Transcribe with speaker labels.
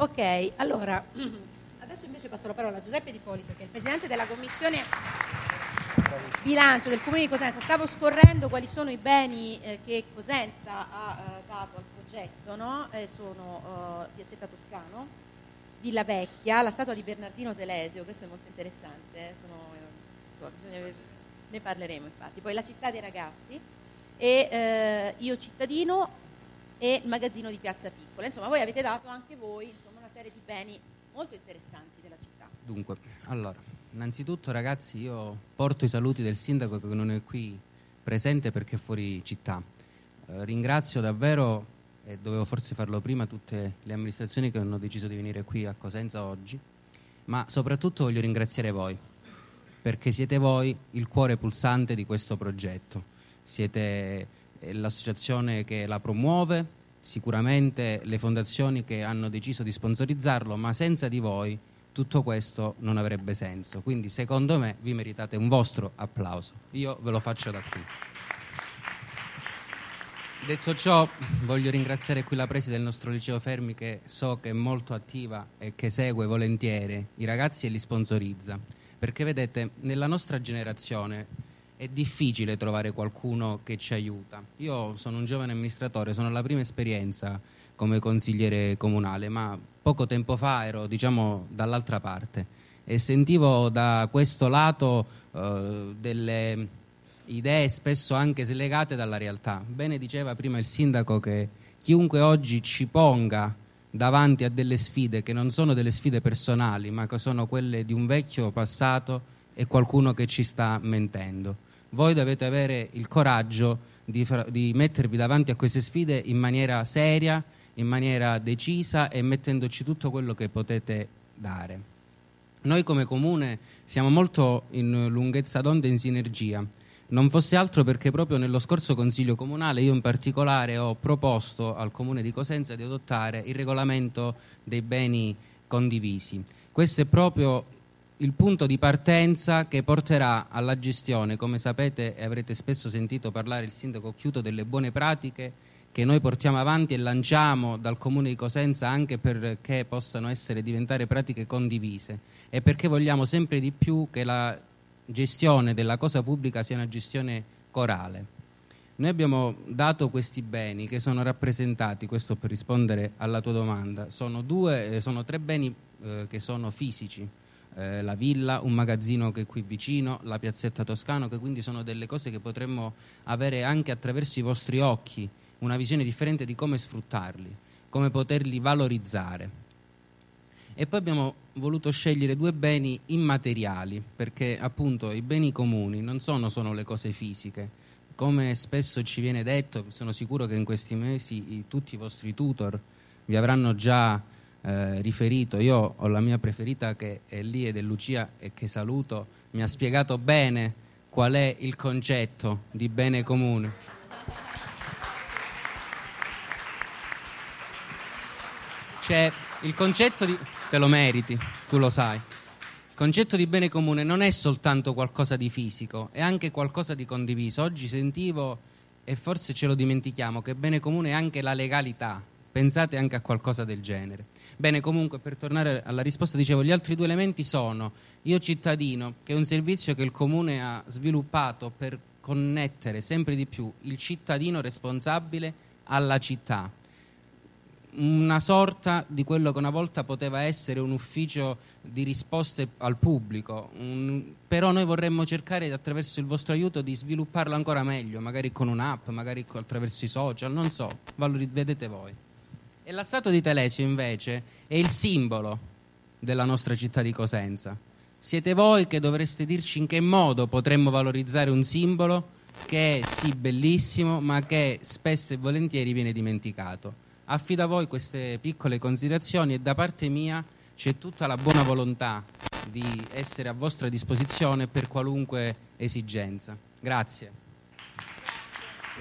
Speaker 1: Ok, allora, adesso invece passo la parola a Giuseppe Di Polito, che è il presidente della commissione bilancio del Comune di Cosenza. Stavo scorrendo quali sono i beni eh, che Cosenza ha eh, dato al progetto, no? eh, sono eh, Piazzetta Toscano, Villa Vecchia, la statua di Bernardino Telesio, questo è molto interessante, sono, bisogna, ne parleremo infatti. Poi la città dei ragazzi e Io cittadino e il magazzino di Piazza Piccola. Insomma, voi avete dato anche voi insomma, serie di beni molto interessanti della città.
Speaker 2: Dunque, allora, innanzitutto ragazzi io porto i saluti del sindaco che non è qui presente perché è fuori città. Eh, ringrazio davvero, e dovevo forse farlo prima, tutte le amministrazioni che hanno deciso di venire qui a Cosenza oggi, ma soprattutto voglio ringraziare voi, perché siete voi il cuore pulsante di questo progetto. Siete eh, l'associazione che la promuove, sicuramente le fondazioni che hanno deciso di sponsorizzarlo, ma senza di voi tutto questo non avrebbe senso. Quindi secondo me vi meritate un vostro applauso. Io ve lo faccio da qui. Detto ciò, voglio ringraziare qui la preside del nostro liceo Fermi che so che è molto attiva e che segue volentieri i ragazzi e li sponsorizza. Perché vedete, nella nostra generazione è difficile trovare qualcuno che ci aiuta. Io sono un giovane amministratore, sono alla prima esperienza come consigliere comunale, ma poco tempo fa ero diciamo dall'altra parte e sentivo da questo lato eh, delle idee spesso anche slegate dalla realtà. Bene diceva prima il sindaco che chiunque oggi ci ponga davanti a delle sfide che non sono delle sfide personali, ma che sono quelle di un vecchio passato e qualcuno che ci sta mentendo. Voi dovete avere il coraggio di, di mettervi davanti a queste sfide in maniera seria, in maniera decisa e mettendoci tutto quello che potete dare. Noi come comune siamo molto in lunghezza d'onda e in sinergia. Non fosse altro perché proprio nello scorso Consiglio Comunale io in particolare ho proposto al Comune di Cosenza di adottare il regolamento dei beni condivisi. Questo è proprio il punto di partenza che porterà alla gestione, come sapete e avrete spesso sentito parlare il sindaco Chiuto, delle buone pratiche che noi portiamo avanti e lanciamo dal Comune di Cosenza anche perché possano essere diventare pratiche condivise. E perché vogliamo sempre di più che la gestione della cosa pubblica sia una gestione corale. Noi abbiamo dato questi beni che sono rappresentati, questo per rispondere alla tua domanda, sono, due, eh, sono tre beni eh, che sono fisici, eh, la villa, un magazzino che è qui vicino, la piazzetta Toscano, che quindi sono delle cose che potremmo avere anche attraverso i vostri occhi, una visione differente di come sfruttarli, come poterli valorizzare. E poi abbiamo voluto scegliere due beni immateriali, perché appunto i beni comuni non sono solo le cose fisiche. Come spesso ci viene detto, sono sicuro che in questi mesi tutti i vostri tutor vi avranno già eh, riferito. Io ho la mia preferita che è lì ed è Lucia e che saluto, mi ha spiegato bene qual è il concetto di bene comune. C'è il concetto di... te lo meriti, tu lo sai. Il concetto di bene comune non è soltanto qualcosa di fisico, è anche qualcosa di condiviso. Oggi sentivo, e forse ce lo dimentichiamo, che bene comune è anche la legalità. Pensate anche a qualcosa del genere. Bene, comunque, per tornare alla risposta, dicevo, gli altri due elementi sono Io cittadino, che è un servizio che il Comune ha sviluppato per connettere sempre di più il cittadino responsabile alla città una sorta di quello che una volta poteva essere un ufficio di risposte al pubblico, un, però noi vorremmo cercare attraverso il vostro aiuto di svilupparlo ancora meglio, magari con un'app, magari attraverso i social, non so, vedete voi. E la statua di Telesio invece è il simbolo della nostra città di Cosenza. Siete voi che dovreste dirci in che modo potremmo valorizzare un simbolo che è sì bellissimo, ma che spesso e volentieri viene dimenticato. Affido a voi queste piccole considerazioni e da parte mia c'è tutta la buona volontà di essere a vostra disposizione per qualunque esigenza. Grazie.